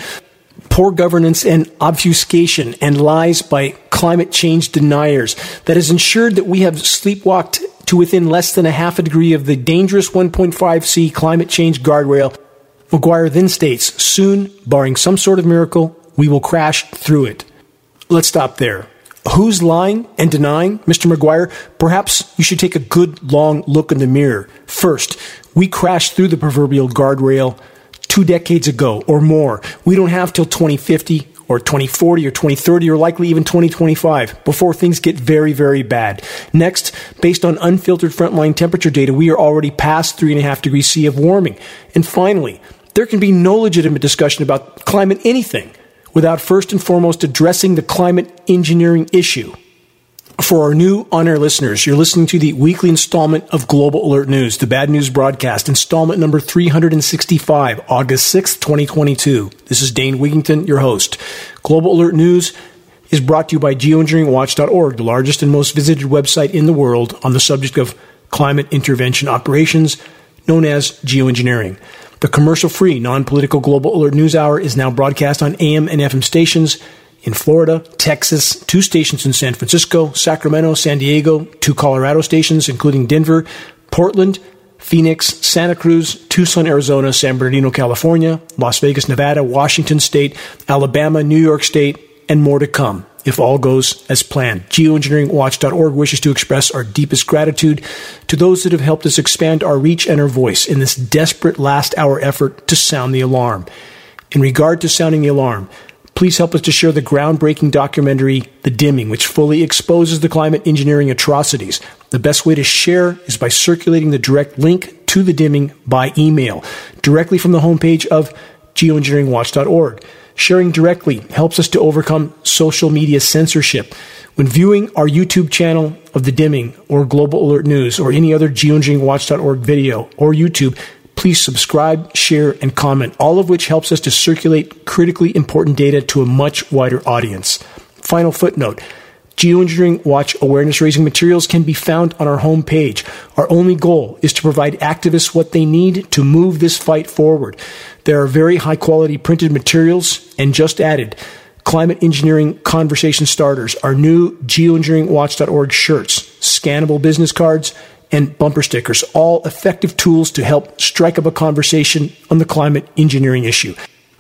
poor governance, and obfuscation, and lies by climate change deniers that has ensured that we have sleepwalked to within less than a half a degree of the dangerous 1.5C climate change guardrail. McGuire then states, soon, barring some sort of miracle, we will crash through it. Let's stop there. Who's lying and denying, Mr. McGuire? Perhaps you should take a good long look in the mirror. First, we crashed through the proverbial guardrail two decades ago or more. We don't have till 2050 or 2040 or 2030 or likely even 2025 before things get very, very bad. Next, based on unfiltered frontline temperature data, we are already past 3.5 degrees C of warming. And finally, there can be no legitimate discussion about climate anything without first and foremost addressing the climate engineering issue. For our new on air listeners, you're listening to the weekly installment of Global Alert News, the bad news broadcast, installment number 365, August 6th, 2022. This is Dane Wigington, your host. Global Alert News is brought to you by geoengineeringwatch.org, the largest and most visited website in the world on the subject of climate intervention operations, known as geoengineering. The commercial free, non political Global Alert News Hour is now broadcast on AM and FM stations in Florida, Texas, two stations in San Francisco, Sacramento, San Diego, two Colorado stations, including Denver, Portland, Phoenix, Santa Cruz, Tucson, Arizona, San Bernardino, California, Las Vegas, Nevada, Washington State, Alabama, New York State, and more to come if all goes as planned. Geoengineeringwatch.org wishes to express our deepest gratitude to those that have helped us expand our reach and our voice in this desperate last hour effort to sound the alarm. In regard to sounding the alarm, please help us to share the groundbreaking documentary, The Dimming, which fully exposes the climate engineering atrocities. The best way to share is by circulating the direct link to The Dimming by email, directly from the homepage of geoengineeringwatch.org. Sharing directly helps us to overcome social media censorship. When viewing our YouTube channel of The Dimming or Global Alert News or any other geoengineeringwatch.org video or YouTube, please subscribe, share, and comment, all of which helps us to circulate critically important data to a much wider audience. Final footnote. Geoengineering Watch awareness raising materials can be found on our homepage. Our only goal is to provide activists what they need to move this fight forward. There are very high quality printed materials and just added climate engineering conversation starters, our new geoengineeringwatch.org shirts, scannable business cards, and bumper stickers, all effective tools to help strike up a conversation on the climate engineering issue.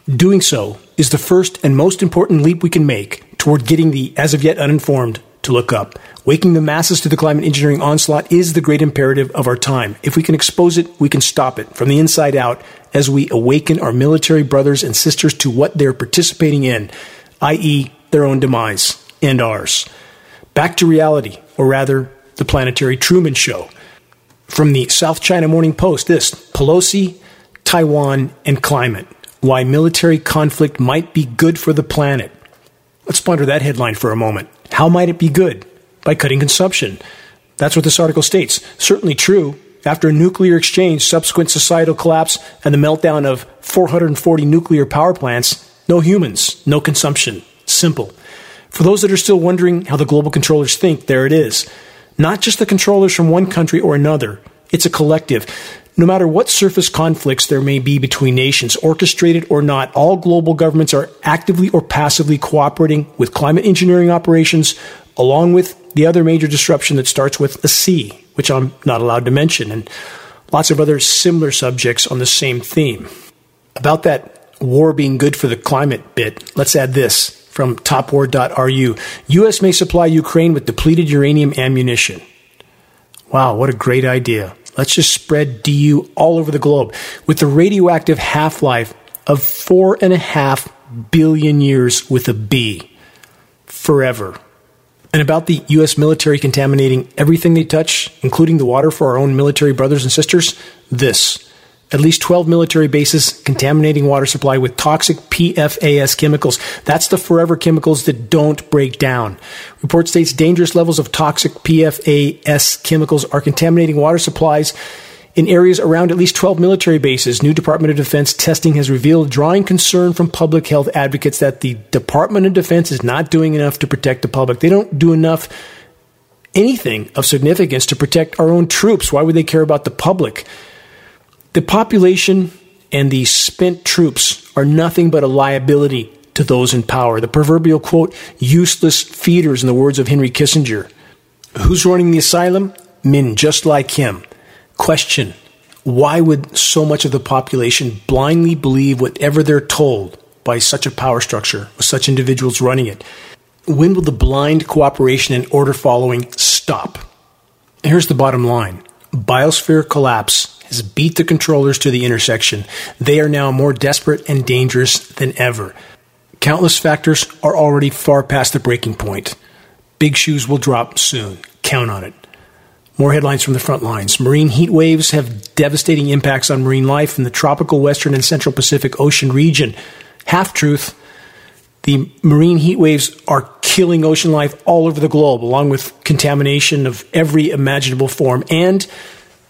Doing so is the first and most important leap we can make toward getting the as of yet uninformed to look up. Waking the masses to the climate engineering onslaught is the great imperative of our time. If we can expose it, we can stop it from the inside out as we awaken our military brothers and sisters to what they're participating in, i.e., their own demise and ours. Back to reality, or rather, the planetary Truman Show. From the South China Morning Post, this Pelosi, Taiwan, and climate. Why military conflict might be good for the planet. Let's ponder that headline for a moment. How might it be good? By cutting consumption. That's what this article states. Certainly true. After a nuclear exchange, subsequent societal collapse, and the meltdown of 440 nuclear power plants, no humans, no consumption. Simple. For those that are still wondering how the global controllers think, there it is. Not just the controllers from one country or another, it's a collective. No matter what surface conflicts there may be between nations, orchestrated or not, all global governments are actively or passively cooperating with climate engineering operations, along with the other major disruption that starts with a C, which I'm not allowed to mention, and lots of other similar subjects on the same theme. About that war being good for the climate bit, let's add this from topwar.ru. U.S. may supply Ukraine with depleted uranium ammunition. Wow, what a great idea. Let's just spread DU all over the globe with the radioactive half life of four and a half billion years with a B. Forever. And about the U.S. military contaminating everything they touch, including the water for our own military brothers and sisters, this at least 12 military bases contaminating water supply with toxic PFAS chemicals. That's the forever chemicals that don't break down. Report states dangerous levels of toxic PFAS chemicals are contaminating water supplies in areas around at least 12 military bases. New Department of Defense testing has revealed drawing concern from public health advocates that the Department of Defense is not doing enough to protect the public. They don't do enough anything of significance to protect our own troops. Why would they care about the public? The population and the spent troops are nothing but a liability to those in power. The proverbial quote, useless feeders, in the words of Henry Kissinger. Who's running the asylum? Men just like him. Question Why would so much of the population blindly believe whatever they're told by such a power structure, with such individuals running it? When will the blind cooperation and order following stop? Here's the bottom line biosphere collapse has beat the controllers to the intersection. They are now more desperate and dangerous than ever. Countless factors are already far past the breaking point. Big shoes will drop soon. Count on it. More headlines from the front lines. Marine heat waves have devastating impacts on marine life in the tropical western and central Pacific Ocean region. Half truth the marine heat waves are killing ocean life all over the globe, along with contamination of every imaginable form. And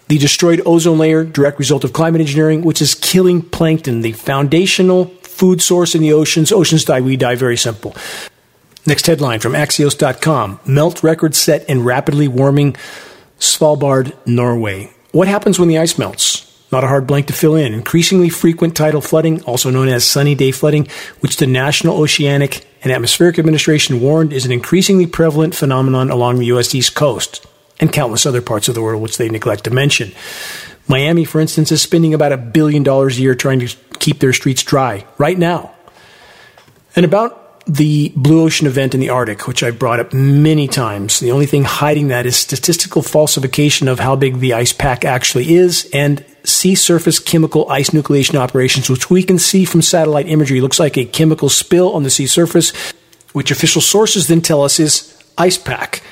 the destroyed ozone layer, direct result of climate engineering, which is killing plankton, the foundational food source in the oceans. Oceans die, we die. Very simple. Next headline from Axios.com Melt record set in rapidly warming Svalbard, Norway. What happens when the ice melts? Not a hard blank to fill in. Increasingly frequent tidal flooding, also known as sunny day flooding, which the National Oceanic and Atmospheric Administration warned is an increasingly prevalent phenomenon along the U.S. East Coast and countless other parts of the world, which they neglect to mention. Miami, for instance, is spending about a billion dollars a year trying to keep their streets dry right now. And about the Blue Ocean event in the Arctic, which I've brought up many times. The only thing hiding that is statistical falsification of how big the ice pack actually is and sea surface chemical ice nucleation operations, which we can see from satellite imagery. Looks like a chemical spill on the sea surface, which official sources then tell us is ice pack.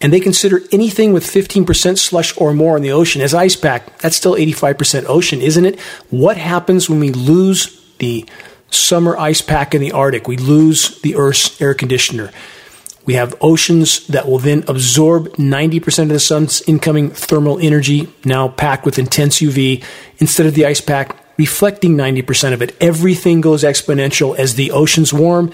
And they consider anything with 15% slush or more in the ocean as ice pack. That's still 85% ocean, isn't it? What happens when we lose the summer ice pack in the Arctic, we lose the Earth's air conditioner. We have oceans that will then absorb 90% of the sun's incoming thermal energy, now packed with intense UV, instead of the ice pack reflecting 90% of it. Everything goes exponential as the oceans warm.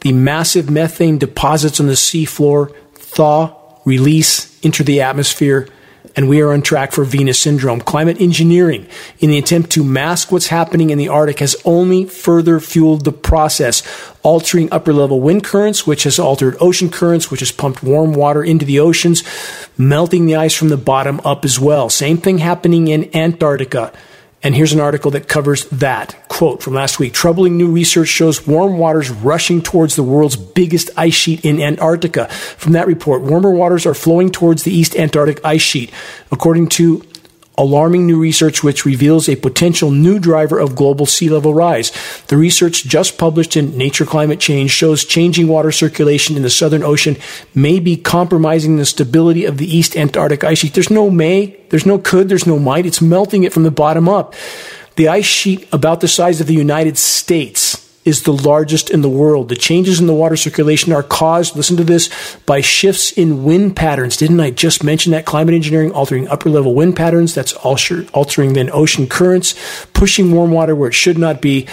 The massive methane deposits on the seafloor thaw, release, enter the atmosphere and we are on track for Venus syndrome. Climate engineering, in the attempt to mask what's happening in the Arctic, has only further fueled the process, altering upper level wind currents, which has altered ocean currents, which has pumped warm water into the oceans, melting the ice from the bottom up as well. Same thing happening in Antarctica. And here's an article that covers that. Quote from last week Troubling new research shows warm waters rushing towards the world's biggest ice sheet in Antarctica. From that report, warmer waters are flowing towards the East Antarctic ice sheet. According to alarming new research which reveals a potential new driver of global sea level rise. The research just published in Nature Climate Change shows changing water circulation in the Southern Ocean may be compromising the stability of the East Antarctic ice sheet. There's no may, there's no could, there's no might. It's melting it from the bottom up. The ice sheet about the size of the United States is the largest in the world. The changes in the water circulation are caused, listen to this, by shifts in wind patterns. Didn't I just mention that? Climate engineering altering upper level wind patterns. That's altering then ocean currents, pushing warm water where it should not be.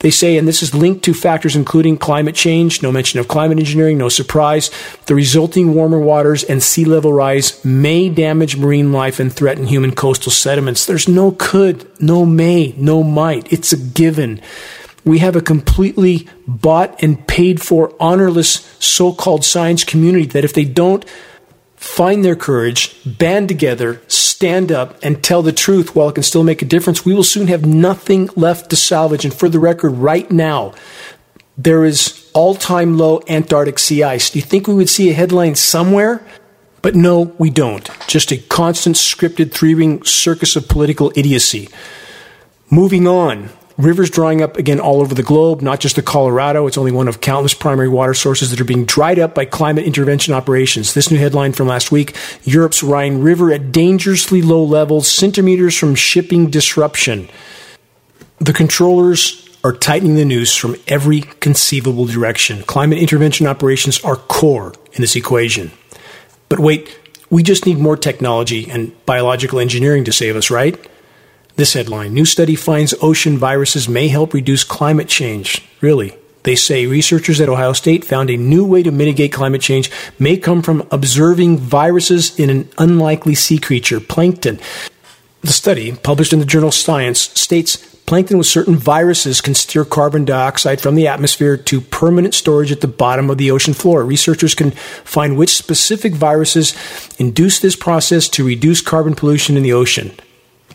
They say, and this is linked to factors including climate change, no mention of climate engineering, no surprise. The resulting warmer waters and sea level rise may damage marine life and threaten human coastal sediments. There's no could, no may, no might. It's a given we have a completely bought and paid for, honorless so called science community that if they don't find their courage, band together, stand up, and tell the truth while it can still make a difference, we will soon have nothing left to salvage. And for the record, right now, there is all time low Antarctic sea ice. Do you think we would see a headline somewhere? But no, we don't. Just a constant scripted three ring circus of political idiocy. Moving on, Rivers drying up again all over the globe, not just the Colorado. It's only one of countless primary water sources that are being dried up by climate intervention operations. This new headline from last week Europe's Rhine River at dangerously low levels, centimeters from shipping disruption. The controllers are tightening the noose from every conceivable direction. Climate intervention operations are core in this equation. But wait, we just need more technology and biological engineering to save us, right? This headline New study finds ocean viruses may help reduce climate change. Really? They say researchers at Ohio State found a new way to mitigate climate change may come from observing viruses in an unlikely sea creature, plankton. The study, published in the journal Science, states plankton with certain viruses can steer carbon dioxide from the atmosphere to permanent storage at the bottom of the ocean floor. Researchers can find which specific viruses induce this process to reduce carbon pollution in the ocean.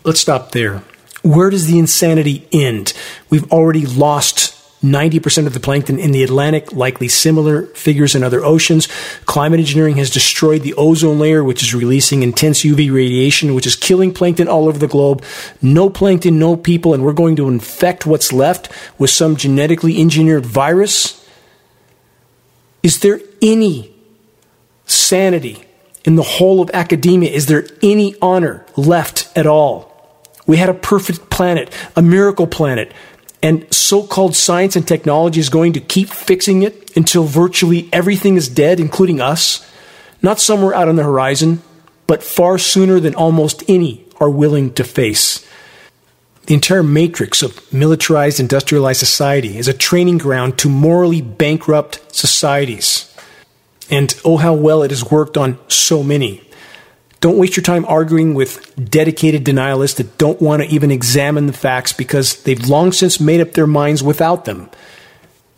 Let's stop there. Where does the insanity end? We've already lost 90% of the plankton in the Atlantic, likely similar figures in other oceans. Climate engineering has destroyed the ozone layer, which is releasing intense UV radiation, which is killing plankton all over the globe. No plankton, no people, and we're going to infect what's left with some genetically engineered virus. Is there any sanity in the whole of academia? Is there any honor left at all? We had a perfect planet, a miracle planet and so called science and technology is going to keep fixing it until virtually everything is dead, including us. Not somewhere out on the horizon, but far sooner than almost any are willing to face. The entire matrix of militarized, industrialized society is a training ground to morally bankrupt societies. And oh, how well it has worked on so many. Don't waste your time arguing with dedicated denialists that don't want to even examine the facts because they've long since made up their minds without them.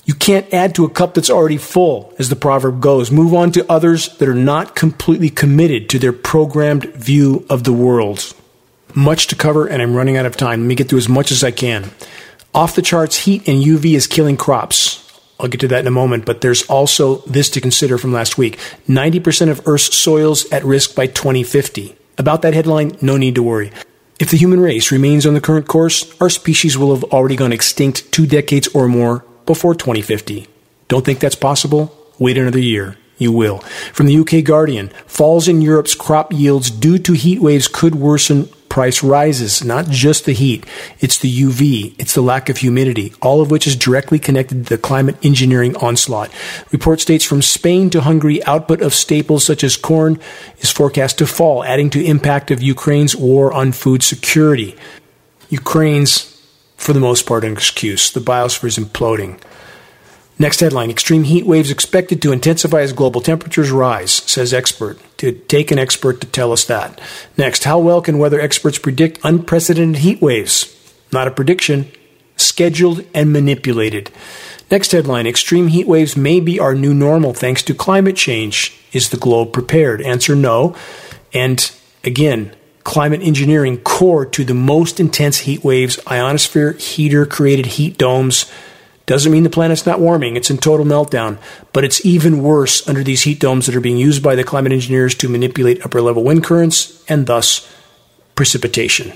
You can't add to a cup that's already full, as the proverb goes. Move on to others that are not completely committed to their programmed view of the world. Much to cover, and I'm running out of time. Let me get through as much as I can. Off the charts, heat and UV is killing crops. I'll get to that in a moment, but there's also this to consider from last week 90% of Earth's soils at risk by 2050. About that headline, no need to worry. If the human race remains on the current course, our species will have already gone extinct two decades or more before 2050. Don't think that's possible? Wait another year. You will. From the UK Guardian, falls in Europe's crop yields due to heat waves could worsen price rises, not just the heat. It's the UV, it's the lack of humidity, all of which is directly connected to the climate engineering onslaught. Report states from Spain to Hungary, output of staples such as corn is forecast to fall, adding to impact of Ukraine's war on food security. Ukraine's, for the most part, an excuse. The biosphere is imploding. Next headline Extreme heat waves expected to intensify as global temperatures rise, says expert. To take an expert to tell us that. Next, how well can weather experts predict unprecedented heat waves? Not a prediction, scheduled and manipulated. Next headline Extreme heat waves may be our new normal thanks to climate change. Is the globe prepared? Answer no. And again, climate engineering core to the most intense heat waves, ionosphere heater created heat domes doesn't mean the planet's not warming, it's in total meltdown, but it's even worse under these heat domes that are being used by the climate engineers to manipulate upper level wind currents and thus precipitation.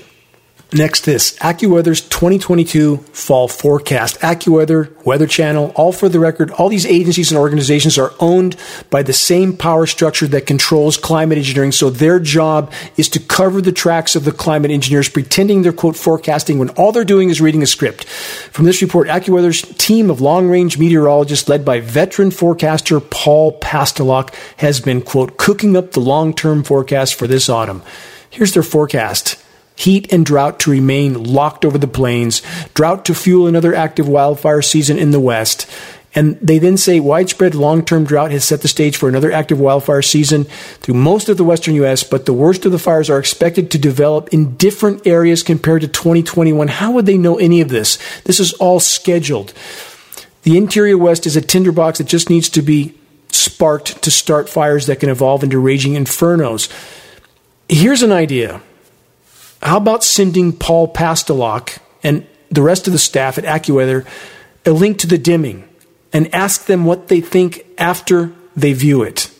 Next, this AccuWeather's 2022 fall forecast. AccuWeather, Weather Channel, all for the record, all these agencies and organizations are owned by the same power structure that controls climate engineering. So their job is to cover the tracks of the climate engineers, pretending they're quote forecasting when all they're doing is reading a script. From this report, AccuWeather's team of long range meteorologists led by veteran forecaster Paul Pastelok has been quote cooking up the long term forecast for this autumn. Here's their forecast heat and drought to remain locked over the plains, drought to fuel another active wildfire season in the West. And they then say widespread long term drought has set the stage for another active wildfire season through most of the western U.S., but the worst of the fires are expected to develop in different areas compared to 2021. How would they know any of this? This is all scheduled. The interior West is a tinderbox that just needs to be sparked to start fires that can evolve into raging infernos. Here's an idea how about sending Paul Pastelok and the rest of the staff at AccuWeather a link to the dimming and ask them what they think after they view it?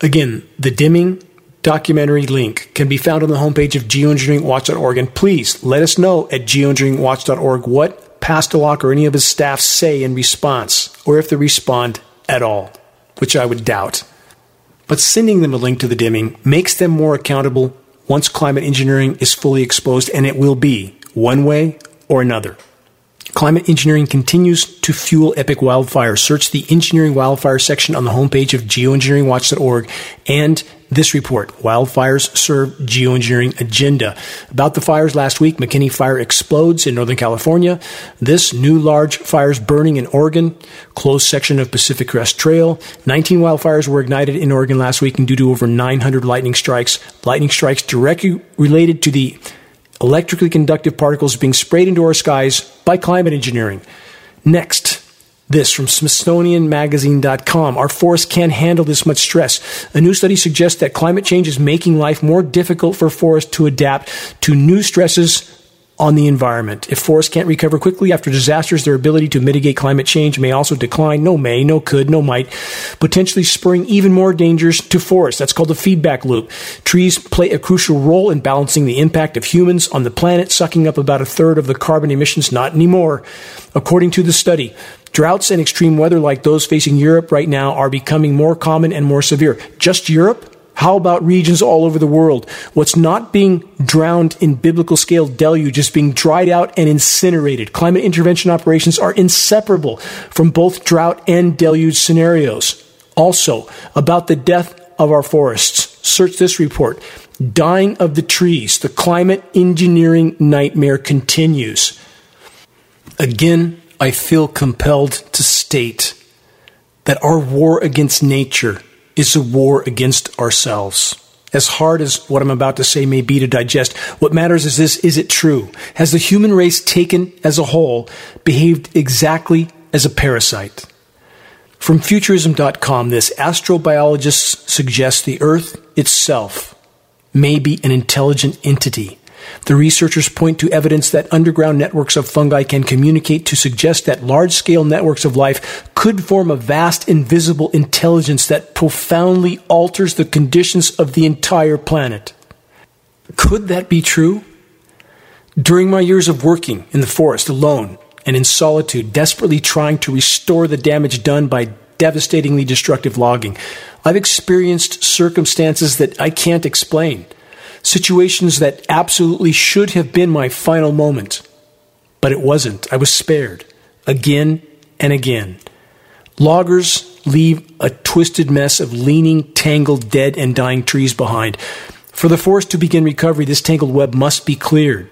Again, the dimming documentary link can be found on the homepage of geoengineeringwatch.org. And please let us know at geoengineeringwatch.org what Pastelok or any of his staff say in response, or if they respond at all, which I would doubt. But sending them a link to the dimming makes them more accountable once climate engineering is fully exposed, and it will be, one way or another. Climate engineering continues to fuel epic wildfires. Search the engineering wildfire section on the homepage of geoengineeringwatch.org and this report, Wildfires Serve Geoengineering Agenda. About the fires last week, McKinney Fire explodes in Northern California. This new large fires burning in Oregon, closed section of Pacific Crest Trail. 19 wildfires were ignited in Oregon last week and due to over 900 lightning strikes. Lightning strikes directly related to the electrically conductive particles being sprayed into our skies by climate engineering. Next, this from SmithsonianMagazine.com. Our forests can't handle this much stress. A new study suggests that climate change is making life more difficult for forests to adapt to new stresses on the environment. If forests can't recover quickly after disasters, their ability to mitigate climate change may also decline. No may, no could, no might, potentially spurring even more dangers to forests. That's called a feedback loop. Trees play a crucial role in balancing the impact of humans on the planet, sucking up about a third of the carbon emissions. Not anymore. According to the study, Droughts and extreme weather like those facing Europe right now are becoming more common and more severe. Just Europe? How about regions all over the world? What's not being drowned in biblical scale deluge is being dried out and incinerated. Climate intervention operations are inseparable from both drought and deluge scenarios. Also, about the death of our forests. Search this report. Dying of the trees. The climate engineering nightmare continues. Again, I feel compelled to state that our war against nature is a war against ourselves. As hard as what I'm about to say may be to digest, what matters is this is it true? Has the human race taken as a whole behaved exactly as a parasite? From Futurism.com, this astrobiologist suggests the Earth itself may be an intelligent entity the researchers point to evidence that underground networks of fungi can communicate to suggest that large scale networks of life could form a vast invisible intelligence that profoundly alters the conditions of the entire planet. Could that be true? During my years of working in the forest alone and in solitude, desperately trying to restore the damage done by devastatingly destructive logging, I've experienced circumstances that I can't explain situations that absolutely should have been my final moment. But it wasn't. I was spared again and again. Loggers leave a twisted mess of leaning, tangled, dead, and dying trees behind. For the forest to begin recovery, this tangled web must be cleared.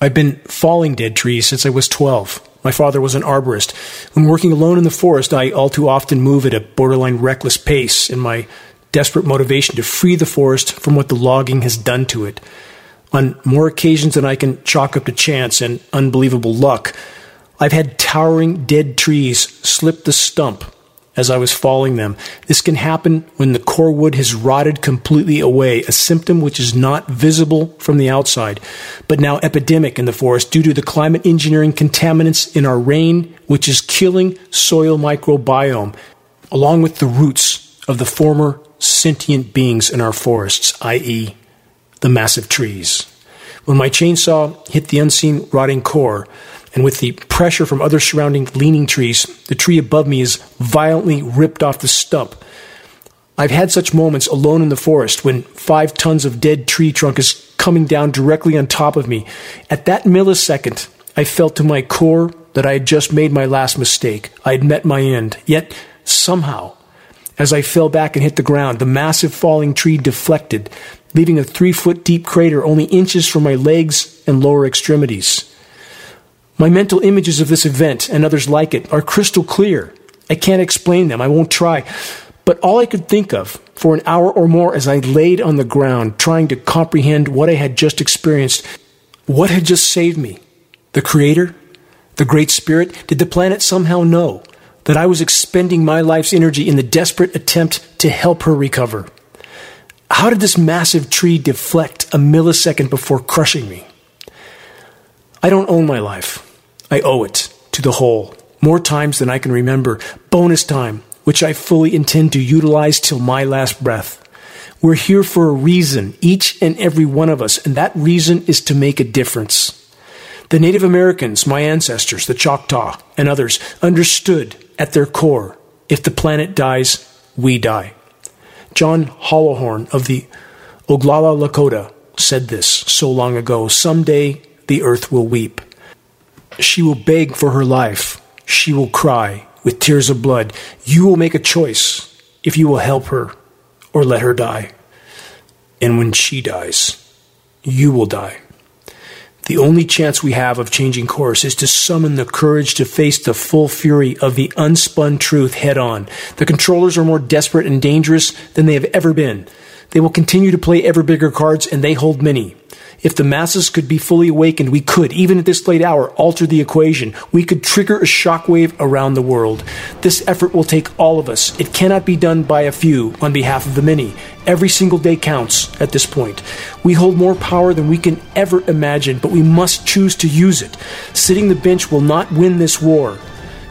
I've been falling dead trees since I was 12. My father was an arborist. When working alone in the forest, I all too often move at a borderline reckless pace, and my desperate motivation to free the forest from what the logging has done to it. On more occasions than I can chalk up to chance and unbelievable luck, I've had towering dead trees slip the stump as I was falling them. This can happen when the core wood has rotted completely away, a symptom which is not visible from the outside, but now epidemic in the forest due to the climate engineering contaminants in our rain, which is killing soil microbiome, along with the roots of the former sentient beings in our forests, i.e., the massive trees. When my chainsaw hit the unseen rotting core, and with the pressure from other surrounding leaning trees, the tree above me is violently ripped off the stump. I've had such moments alone in the forest when five tons of dead tree trunk is coming down directly on top of me. At that millisecond, I felt to my core that I had just made my last mistake. I had met my end. Yet, somehow, as I fell back and hit the ground, the massive falling tree deflected, leaving a three foot deep crater only inches from my legs and lower extremities. My mental images of this event and others like it are crystal clear. I can't explain them, I won't try. But all I could think of for an hour or more as I laid on the ground trying to comprehend what I had just experienced, what had just saved me? The Creator? The Great Spirit? Did the planet somehow know? That I was expending my life's energy in the desperate attempt to help her recover. How did this massive tree deflect a millisecond before crushing me? I don't own my life. I owe it to the whole, more times than I can remember. Bonus time, which I fully intend to utilize till my last breath. We're here for a reason, each and every one of us, and that reason is to make a difference. The Native Americans, my ancestors, the Choctaw, and others, understood at their core if the planet dies, we die. John Hollowhorn of the Oglala Lakota said this so long ago Someday the earth will weep. She will beg for her life. She will cry with tears of blood. You will make a choice if you will help her or let her die. And when she dies, you will die. The only chance we have of changing course is to summon the courage to face the full fury of the unspun truth head on. The controllers are more desperate and dangerous than they have ever been. They will continue to play ever bigger cards, and they hold many. If the masses could be fully awakened, we could, even at this late hour, alter the equation. We could trigger a shockwave around the world. This effort will take all of us. It cannot be done by a few on behalf of the many. Every single day counts at this point. We hold more power than we can ever imagine, but we must choose to use it. Sitting the bench will not win this war.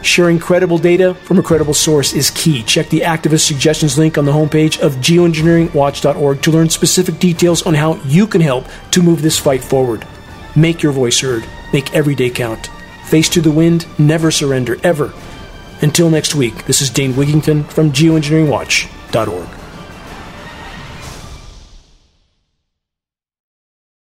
Sharing credible data from a credible source is key. Check the activist suggestions link on the homepage of geoengineeringwatch.org to learn specific details on how you can help to move this fight forward. Make your voice heard. Make every day count. Face to the wind, never surrender, ever. Until next week, this is Dane Wigington from geoengineeringwatch.org.